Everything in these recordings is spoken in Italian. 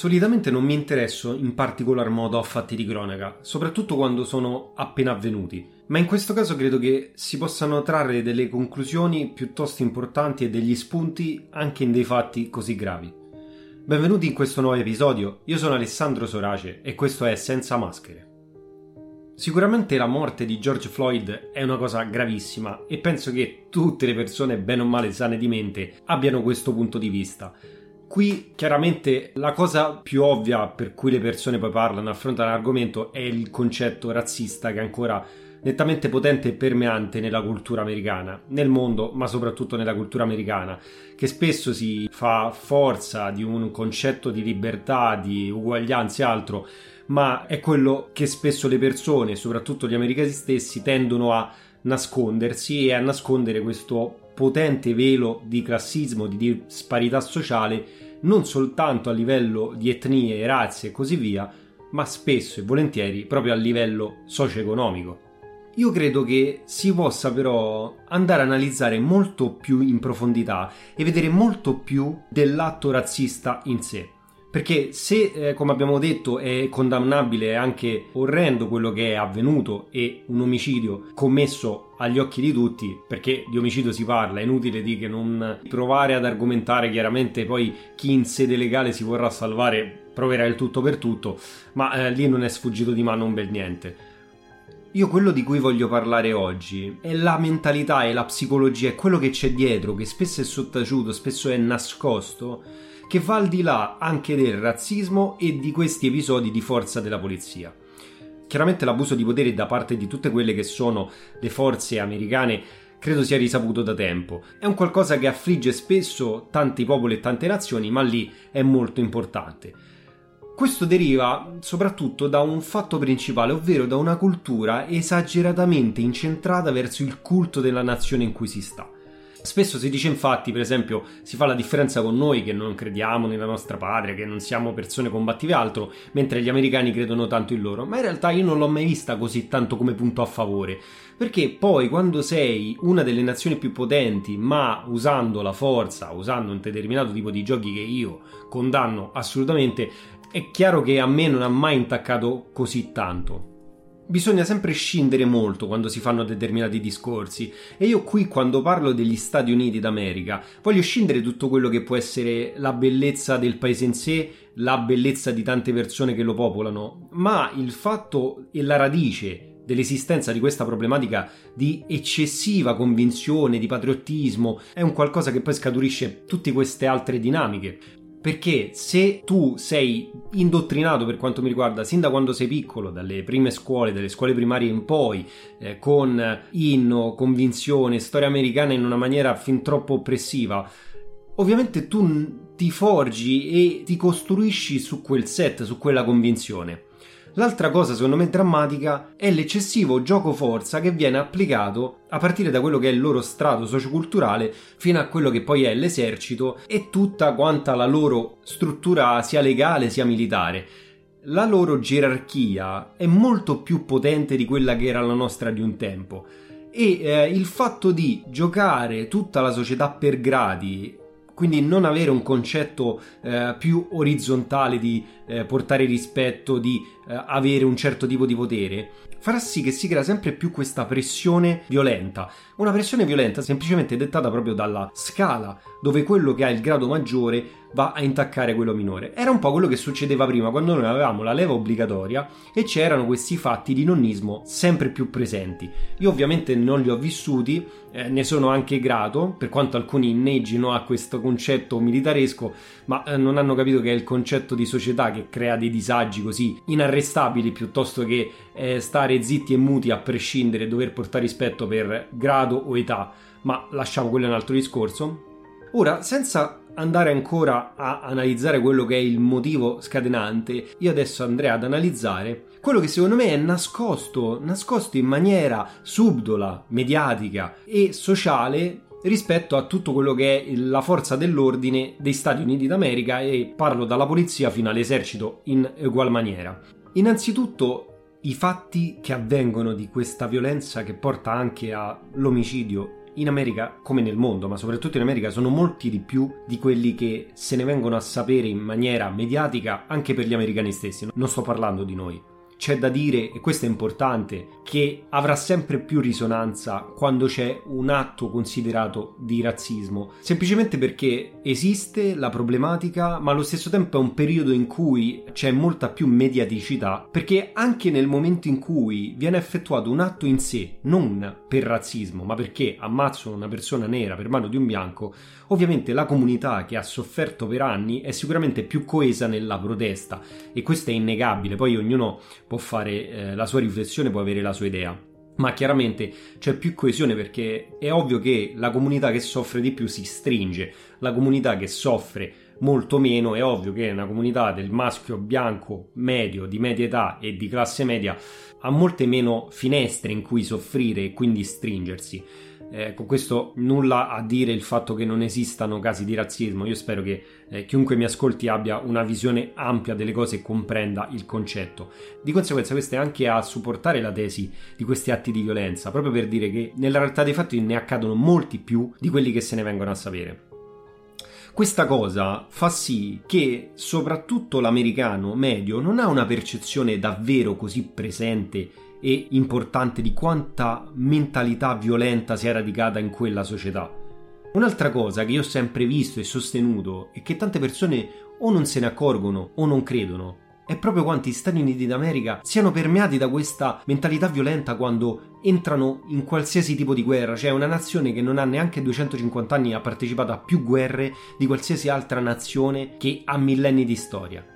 Solitamente non mi interesso in particolar modo a fatti di cronaca, soprattutto quando sono appena avvenuti, ma in questo caso credo che si possano trarre delle conclusioni piuttosto importanti e degli spunti anche in dei fatti così gravi. Benvenuti in questo nuovo episodio, io sono Alessandro Sorace e questo è Senza Maschere. Sicuramente la morte di George Floyd è una cosa gravissima e penso che tutte le persone bene o male sane di mente abbiano questo punto di vista. Qui chiaramente la cosa più ovvia per cui le persone poi parlano, affrontano l'argomento è il concetto razzista che è ancora nettamente potente e permeante nella cultura americana, nel mondo, ma soprattutto nella cultura americana, che spesso si fa forza di un concetto di libertà, di uguaglianza e altro, ma è quello che spesso le persone, soprattutto gli americani stessi, tendono a nascondersi e a nascondere questo potente velo di classismo, di disparità sociale, non soltanto a livello di etnie, razze e così via, ma spesso e volentieri proprio a livello socio-economico. Io credo che si possa però andare a analizzare molto più in profondità e vedere molto più dell'atto razzista in sé. Perché se, eh, come abbiamo detto, è condannabile e anche orrendo quello che è avvenuto e un omicidio commesso agli occhi di tutti, perché di omicidio si parla, è inutile di che non provare ad argomentare chiaramente poi chi in sede legale si vorrà salvare proverà il tutto per tutto, ma eh, lì non è sfuggito di mano un bel niente. Io quello di cui voglio parlare oggi è la mentalità e la psicologia, è quello che c'è dietro, che spesso è sottaciuto, spesso è nascosto, che va al di là anche del razzismo e di questi episodi di forza della polizia. Chiaramente l'abuso di potere da parte di tutte quelle che sono le forze americane credo sia risaputo da tempo. È un qualcosa che affligge spesso tanti popoli e tante nazioni, ma lì è molto importante. Questo deriva soprattutto da un fatto principale, ovvero da una cultura esageratamente incentrata verso il culto della nazione in cui si sta. Spesso si dice infatti, per esempio, si fa la differenza con noi che non crediamo nella nostra patria, che non siamo persone combattive altro, mentre gli americani credono tanto in loro, ma in realtà io non l'ho mai vista così tanto come punto a favore, perché poi quando sei una delle nazioni più potenti, ma usando la forza, usando un determinato tipo di giochi che io condanno assolutamente, è chiaro che a me non ha mai intaccato così tanto. Bisogna sempre scindere molto quando si fanno determinati discorsi e io qui quando parlo degli Stati Uniti d'America voglio scindere tutto quello che può essere la bellezza del paese in sé, la bellezza di tante persone che lo popolano, ma il fatto e la radice dell'esistenza di questa problematica di eccessiva convinzione, di patriottismo, è un qualcosa che poi scaturisce tutte queste altre dinamiche. Perché se tu sei indottrinato per quanto mi riguarda sin da quando sei piccolo, dalle prime scuole, dalle scuole primarie in poi, eh, con inno, convinzione, storia americana in una maniera fin troppo oppressiva, ovviamente tu ti forgi e ti costruisci su quel set, su quella convinzione. L'altra cosa secondo me drammatica è l'eccessivo gioco forza che viene applicato a partire da quello che è il loro strato socioculturale fino a quello che poi è l'esercito e tutta quanta la loro struttura sia legale sia militare. La loro gerarchia è molto più potente di quella che era la nostra di un tempo e eh, il fatto di giocare tutta la società per gradi quindi non avere un concetto eh, più orizzontale di eh, portare rispetto, di eh, avere un certo tipo di potere, farà sì che si crea sempre più questa pressione violenta. Una pressione violenta semplicemente dettata proprio dalla scala, dove quello che ha il grado maggiore va a intaccare quello minore. Era un po' quello che succedeva prima quando noi avevamo la leva obbligatoria e c'erano questi fatti di nonnismo sempre più presenti. Io ovviamente non li ho vissuti, eh, ne sono anche grato, per quanto alcuni inneggino a questo concetto militaresco, ma eh, non hanno capito che è il concetto di società che crea dei disagi così inarrestabili piuttosto che eh, stare zitti e muti a prescindere dover portare rispetto per grado o età. Ma lasciamo quello un altro discorso. Ora, senza andare ancora a analizzare quello che è il motivo scatenante, io adesso andrei ad analizzare quello che secondo me è nascosto, nascosto in maniera subdola, mediatica e sociale rispetto a tutto quello che è la forza dell'ordine dei Stati Uniti d'America e parlo dalla polizia fino all'esercito in ugual maniera. Innanzitutto i fatti che avvengono di questa violenza che porta anche all'omicidio in America come nel mondo, ma soprattutto in America, sono molti di più di quelli che se ne vengono a sapere in maniera mediatica anche per gli americani stessi. Non sto parlando di noi c'è da dire, e questo è importante, che avrà sempre più risonanza quando c'è un atto considerato di razzismo, semplicemente perché esiste la problematica, ma allo stesso tempo è un periodo in cui c'è molta più mediaticità, perché anche nel momento in cui viene effettuato un atto in sé, non per razzismo, ma perché ammazzano una persona nera per mano di un bianco, ovviamente la comunità che ha sofferto per anni è sicuramente più coesa nella protesta e questo è innegabile, poi ognuno può fare eh, la sua riflessione, può avere la sua idea. Ma chiaramente c'è più coesione perché è ovvio che la comunità che soffre di più si stringe, la comunità che soffre molto meno, è ovvio che una comunità del maschio bianco medio, di media età e di classe media ha molte meno finestre in cui soffrire e quindi stringersi. Eh, con questo nulla a dire il fatto che non esistano casi di razzismo. Io spero che eh, chiunque mi ascolti abbia una visione ampia delle cose e comprenda il concetto. Di conseguenza, questo è anche a supportare la tesi di questi atti di violenza, proprio per dire che nella realtà dei fatti ne accadono molti più di quelli che se ne vengono a sapere. Questa cosa fa sì che soprattutto l'americano medio non ha una percezione davvero così presente e importante di quanta mentalità violenta si è radicata in quella società. Un'altra cosa che io ho sempre visto e sostenuto è che tante persone o non se ne accorgono o non credono è proprio quanto gli Stati Uniti d'America siano permeati da questa mentalità violenta quando entrano in qualsiasi tipo di guerra, cioè una nazione che non ha neanche 250 anni ha partecipato a più guerre di qualsiasi altra nazione che ha millenni di storia.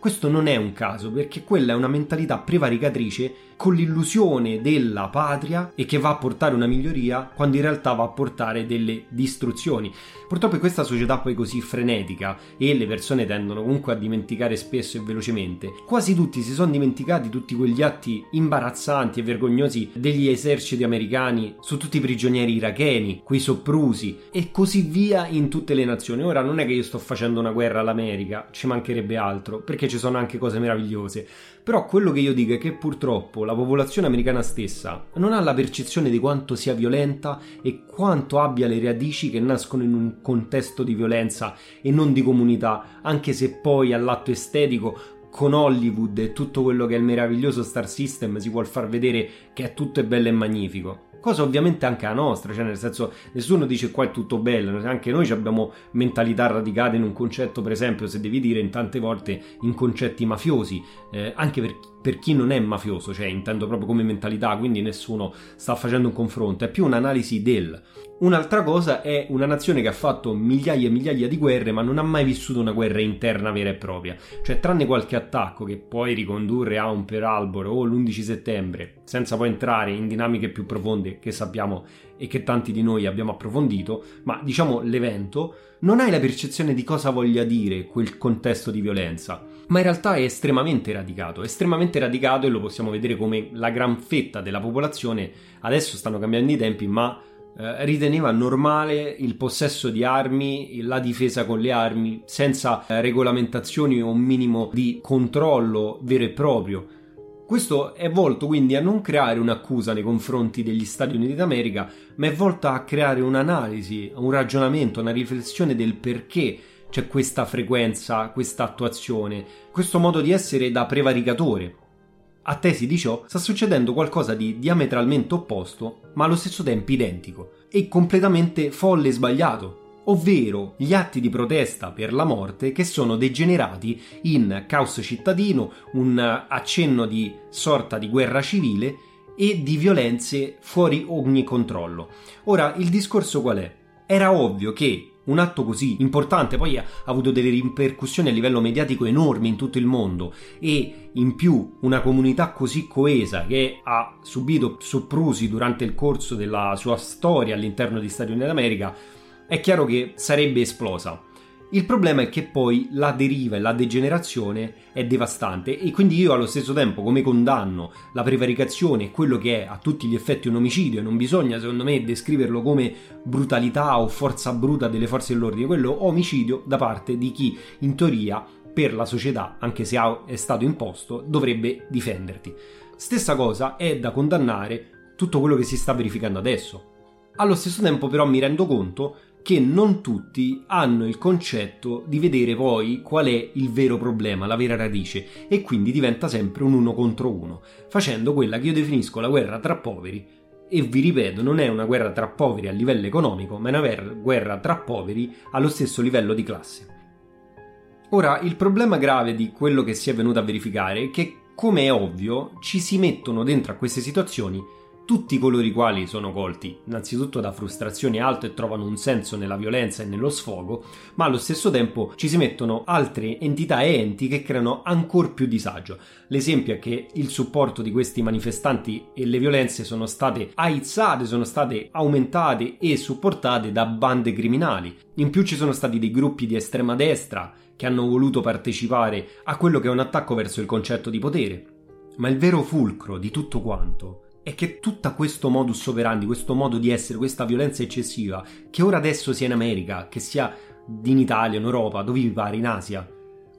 Questo non è un caso perché quella è una mentalità prevaricatrice con l'illusione della patria e che va a portare una miglioria quando in realtà va a portare delle distruzioni. Purtroppo in questa società poi così frenetica e le persone tendono comunque a dimenticare spesso e velocemente, quasi tutti si sono dimenticati tutti quegli atti imbarazzanti e vergognosi degli eserciti americani su tutti i prigionieri iracheni, quei soprusi e così via in tutte le nazioni. Ora non è che io sto facendo una guerra all'America, ci mancherebbe altro, perché ci sono anche cose meravigliose, però quello che io dico è che purtroppo la popolazione americana stessa non ha la percezione di quanto sia violenta e quanto abbia le radici che nascono in un contesto di violenza e non di comunità, anche se poi all'atto estetico con Hollywood e tutto quello che è il meraviglioso Star System si vuol far vedere che è tutto è bello e magnifico. Cosa ovviamente anche la nostra, cioè nel senso nessuno dice qua è tutto bello, anche noi abbiamo mentalità radicate in un concetto, per esempio, se devi dire in tante volte in concetti mafiosi, eh, anche per, per, chi non è mafioso, cioè intendo proprio come mentalità, quindi nessuno sta facendo un confronto, è più un'analisi del. Un'altra cosa è una nazione che ha fatto migliaia e migliaia di guerre ma non ha mai vissuto una guerra interna vera e propria, cioè tranne qualche attacco che puoi ricondurre a un Pearl Harbor o l'11 settembre, senza poi entrare in dinamiche più profonde che sappiamo e che tanti di noi abbiamo approfondito, ma diciamo l'evento, non hai la percezione di cosa voglia dire quel contesto di violenza, ma in realtà è estremamente radicato, estremamente radicato e lo possiamo vedere come la gran fetta della popolazione, adesso stanno cambiando i tempi, ma eh, riteneva normale il possesso di armi, la difesa con le armi, senza eh, regolamentazioni o un minimo di controllo vero e proprio. Questo è volto quindi a non creare un'accusa nei confronti degli Stati Uniti d'America, ma è volto a creare un'analisi, un ragionamento, una riflessione del perché c'è questa frequenza, questa attuazione, questo modo di essere da prevaricatore. A tesi di ciò sta succedendo qualcosa di diametralmente opposto, ma allo stesso tempo identico, e completamente folle e sbagliato, ovvero gli atti di protesta per la morte che sono degenerati in caos cittadino, un accenno di sorta di guerra civile e di violenze fuori ogni controllo. Ora, il discorso qual è? Era ovvio che un atto così importante poi ha avuto delle ripercussioni a livello mediatico enormi in tutto il mondo e in più una comunità così coesa che ha subito soprusi durante il corso della sua storia all'interno degli Stati Uniti d'America è chiaro che sarebbe esplosa. Il problema è che poi la deriva e la degenerazione è devastante e quindi io allo stesso tempo come condanno la prevaricazione e quello che è a tutti gli effetti un omicidio e non bisogna secondo me descriverlo come brutalità o forza bruta delle forze dell'ordine, quello omicidio da parte di chi in teoria per la società, anche se è stato imposto, dovrebbe difenderti. Stessa cosa è da condannare tutto quello che si sta verificando adesso. Allo stesso tempo però mi rendo conto che non tutti hanno il concetto di vedere poi qual è il vero problema, la vera radice, e quindi diventa sempre un uno contro uno, facendo quella che io definisco la guerra tra poveri. E vi ripeto, non è una guerra tra poveri a livello economico, ma è una guerra tra poveri allo stesso livello di classe. Ora, il problema grave di quello che si è venuto a verificare è che, come è ovvio, ci si mettono dentro a queste situazioni tutti coloro i quali sono colti innanzitutto da frustrazioni alte e trovano un senso nella violenza e nello sfogo, ma allo stesso tempo ci si mettono altre entità e enti che creano ancora più disagio. L'esempio è che il supporto di questi manifestanti e le violenze sono state aizzate, sono state aumentate e supportate da bande criminali. In più ci sono stati dei gruppi di estrema destra che hanno voluto partecipare a quello che è un attacco verso il concetto di potere. Ma il vero fulcro di tutto quanto è che tutto questo modus operandi, questo modo di essere, questa violenza eccessiva, che ora adesso sia in America, che sia in Italia, in Europa, dove vi pare, in Asia,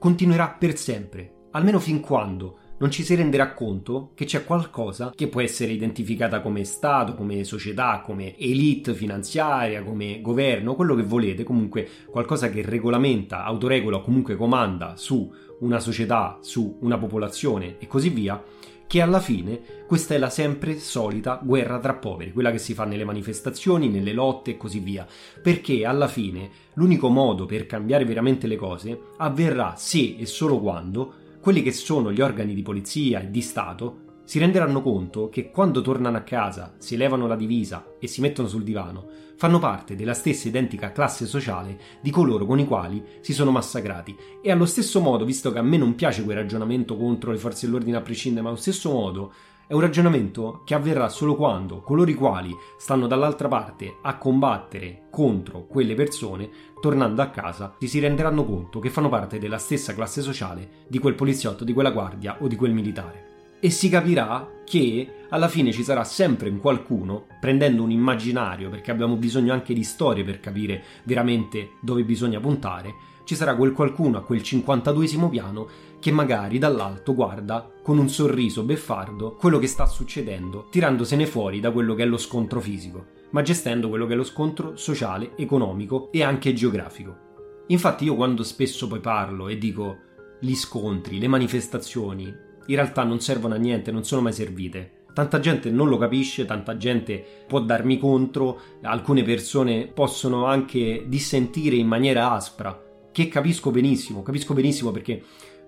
continuerà per sempre, almeno fin quando non ci si renderà conto che c'è qualcosa che può essere identificata come Stato, come società, come elite finanziaria, come governo, quello che volete, comunque qualcosa che regolamenta, autoregola o comunque comanda su una società, su una popolazione e così via, che alla fine questa è la sempre solita guerra tra poveri, quella che si fa nelle manifestazioni, nelle lotte e così via, perché alla fine l'unico modo per cambiare veramente le cose avverrà se e solo quando quelli che sono gli organi di polizia e di Stato si renderanno conto che quando tornano a casa, si levano la divisa e si mettono sul divano, fanno parte della stessa identica classe sociale di coloro con i quali si sono massacrati. E allo stesso modo, visto che a me non piace quel ragionamento contro le forze dell'ordine a prescindere, ma allo stesso modo è un ragionamento che avverrà solo quando coloro i quali stanno dall'altra parte a combattere contro quelle persone, tornando a casa, si renderanno conto che fanno parte della stessa classe sociale di quel poliziotto, di quella guardia o di quel militare e si capirà che alla fine ci sarà sempre un qualcuno, prendendo un immaginario, perché abbiamo bisogno anche di storie per capire veramente dove bisogna puntare, ci sarà quel qualcuno a quel 52 piano che magari dall'alto guarda con un sorriso beffardo quello che sta succedendo, tirandosene fuori da quello che è lo scontro fisico, ma gestendo quello che è lo scontro sociale, economico e anche geografico. Infatti io quando spesso poi parlo e dico gli scontri, le manifestazioni, in realtà non servono a niente, non sono mai servite. Tanta gente non lo capisce, tanta gente può darmi contro, alcune persone possono anche dissentire in maniera aspra, che capisco benissimo, capisco benissimo perché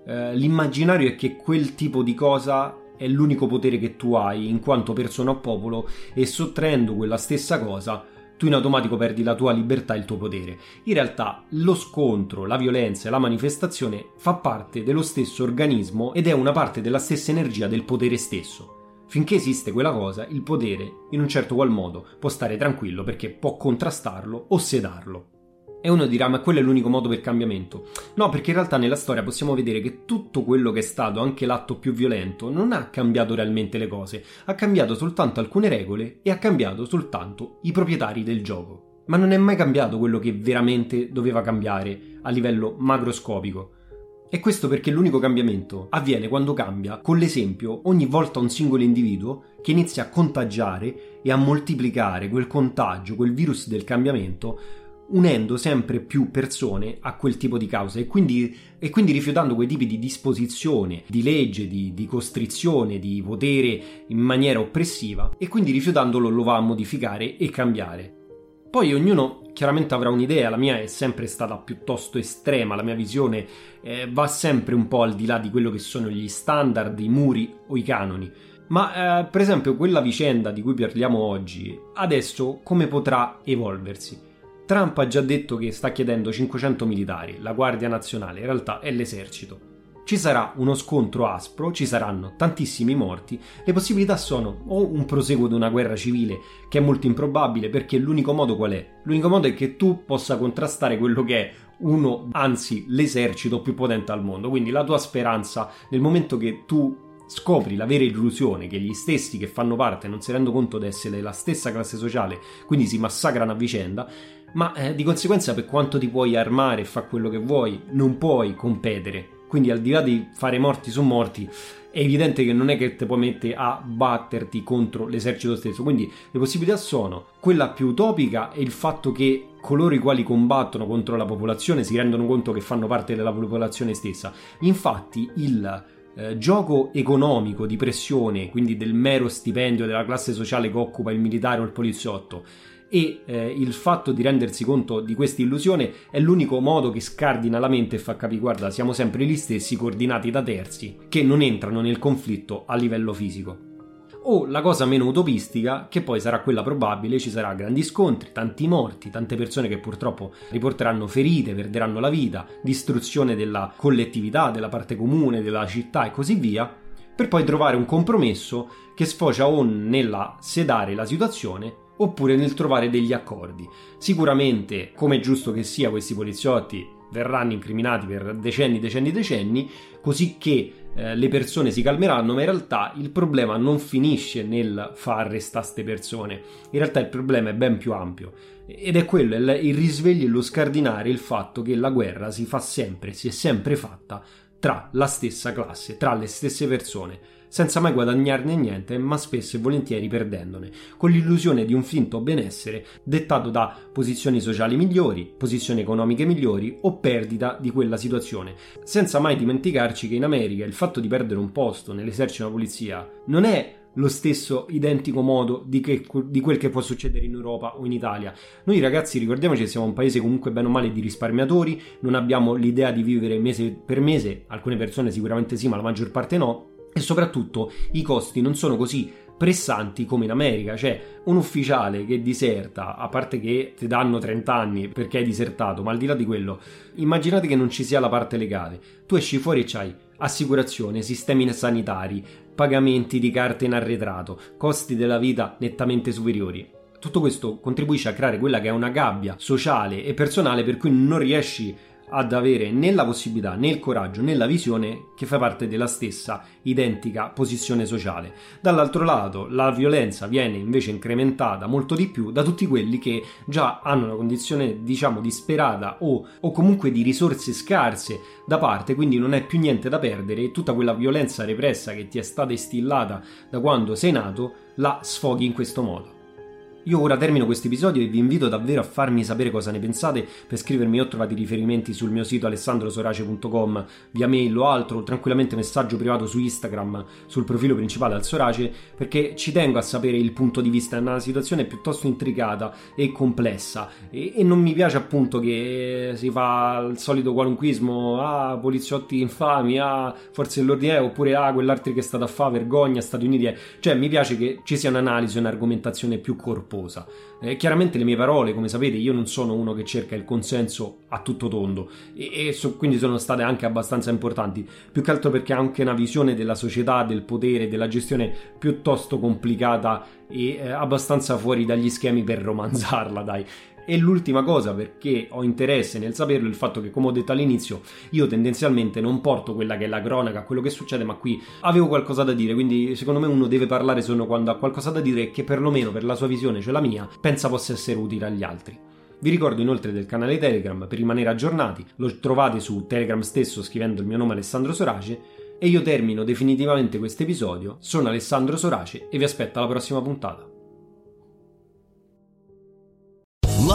eh, l'immaginario è che quel tipo di cosa è l'unico potere che tu hai in quanto persona o popolo e sottraendo quella stessa cosa tu in automatico perdi la tua libertà e il tuo potere. In realtà lo scontro, la violenza e la manifestazione fa parte dello stesso organismo ed è una parte della stessa energia del potere stesso. Finché esiste quella cosa, il potere, in un certo qual modo, può stare tranquillo perché può contrastarlo o sedarlo. E uno dirà, ma quello è l'unico modo per cambiamento. No, perché in realtà nella storia possiamo vedere che tutto quello che è stato, anche l'atto più violento, non ha cambiato realmente le cose, ha cambiato soltanto alcune regole e ha cambiato soltanto i proprietari del gioco. Ma non è mai cambiato quello che veramente doveva cambiare a livello macroscopico. E questo perché l'unico cambiamento avviene quando cambia, con l'esempio, ogni volta un singolo individuo che inizia a contagiare e a moltiplicare quel contagio, quel virus del cambiamento, unendo sempre più persone a quel tipo di causa e quindi, e quindi rifiutando quei tipi di disposizione, di legge, di, di, costrizione, di potere in maniera oppressiva e quindi rifiutandolo lo va a modificare e cambiare. Poi ognuno chiaramente avrà un'idea, la mia è sempre stata piuttosto estrema, la mia visione eh, va sempre un po' al di là di quello che sono gli standard, i muri o i canoni. Ma eh, per esempio quella vicenda di cui parliamo oggi, adesso come potrà evolversi? Trump ha già detto che sta chiedendo 500 militari, la Guardia Nazionale, in realtà è l'esercito. ci sarà uno scontro aspro, ci saranno tantissimi morti, le possibilità sono o un proseguo di una guerra civile che è molto improbabile perché l'unico modo qual è? L'unico modo è che tu possa contrastare quello che è uno, anzi l'esercito più potente al mondo, quindi la tua speranza nel momento che tu scopri la vera illusione che gli stessi che fanno parte non si rendono conto di essere la stessa classe sociale, quindi si massacrano a vicenda, ma eh, di conseguenza per quanto ti puoi armare e fare quello che vuoi, non puoi competere. Quindi al di là di fare morti su morti, è evidente che non è che ti puoi mettere a batterti contro l'esercito stesso. Quindi le possibilità sono quella più utopica e il fatto che coloro i quali combattono contro la popolazione si rendono conto che fanno parte della popolazione stessa. Infatti il eh, gioco economico di pressione, quindi del mero stipendio della classe sociale che occupa il militare o il poliziotto, e eh, il fatto di rendersi conto di questa illusione è l'unico modo che scardina la mente e fa capire guarda siamo sempre gli stessi coordinati da terzi che non entrano nel conflitto a livello fisico. O la cosa meno utopistica, che poi sarà quella probabile, ci sarà grandi scontri, tanti morti, tante persone che purtroppo riporteranno ferite, perderanno la vita, distruzione della collettività, della parte comune, della città e così via, per poi trovare un compromesso che sfocia o nella sedare la situazione oppure nel trovare degli accordi. Sicuramente, come è giusto che sia, questi poliziotti verranno incriminati per decenni, decenni, decenni, così che eh, le persone si calmeranno, ma in realtà il problema non finisce nel far arrestare queste persone, in realtà il problema è ben più ampio. Ed è quello, il, risveglio e lo scardinare il fatto che la guerra si fa sempre, si è sempre fatta tra la stessa classe, tra le stesse persone senza mai guadagnarne niente, ma spesso e volentieri perdendone, con l'illusione di un finto benessere dettato da posizioni sociali migliori, posizioni economiche migliori o perdita di quella situazione, senza mai dimenticarci che in America il fatto di perdere un posto nell'esercito della polizia non è lo stesso identico modo di, che, di, quel che può succedere in Europa o in Italia. Noi ragazzi ricordiamoci che siamo un paese comunque bene o male di risparmiatori, non abbiamo l'idea di vivere mese per mese, alcune persone sicuramente sì, ma la maggior parte no, e soprattutto i costi non sono così pressanti come in America, cioè un ufficiale che diserta, a parte che ti danno 30 anni perché hai disertato, ma al di là di quello, immaginate che non ci sia la parte legale, tu esci fuori e c'hai assicurazione, sistemi sanitari, pagamenti di carte in arretrato, costi della vita nettamente superiori. Tutto questo contribuisce a creare quella che è una gabbia sociale e personale per cui non riesci a ad avere né la possibilità né il coraggio né la visione che fa parte della stessa identica posizione sociale. Dall'altro lato la violenza viene invece incrementata molto di più da tutti quelli che già hanno una condizione diciamo disperata o, o comunque di risorse scarse da parte, quindi non hai più niente da perdere e tutta quella violenza repressa che ti è stata instillata da quando sei nato la sfoghi in questo modo. Io ora termino questo episodio e vi invito davvero a farmi sapere cosa ne pensate per scrivermi o trovate riferimenti sul mio sito alessandrosorace.com via mail o altro, tranquillamente messaggio privato su Instagram sul profilo principale al Sorace perché ci tengo a sapere il punto di vista, è una situazione piuttosto intricata e complessa. E, e non mi piace appunto che si fa il solito qualunquismo, ah poliziotti infami, ah forze dell'ordine oppure ah quell'altro che è stato a fare vergogna, Stati Uniti, è. cioè mi piace che ci sia un'analisi, un'argomentazione più corposa corposa. Eh, chiaramente le mie parole, come sapete, io non sono uno che cerca il consenso a tutto tondo e, e so, quindi sono state anche abbastanza importanti, più che altro perché ha anche una visione della società, del potere, della gestione piuttosto complicata e eh, abbastanza fuori dagli schemi per romanzarla, dai. E l'ultima cosa, perché ho interesse nel saperlo, è il fatto che, come ho detto all'inizio, io tendenzialmente non porto quella che è la cronaca, quello che succede, ma qui avevo qualcosa da dire, quindi secondo me uno deve parlare solo quando ha qualcosa da dire e che perlomeno per la sua visione, cioè la mia, pensa possa essere utile agli altri. Vi ricordo inoltre del canale Telegram per rimanere aggiornati, lo trovate su Telegram stesso scrivendo il mio nome Alessandro Sorace e io termino definitivamente questo episodio, sono Alessandro Sorace e vi aspetto alla prossima puntata.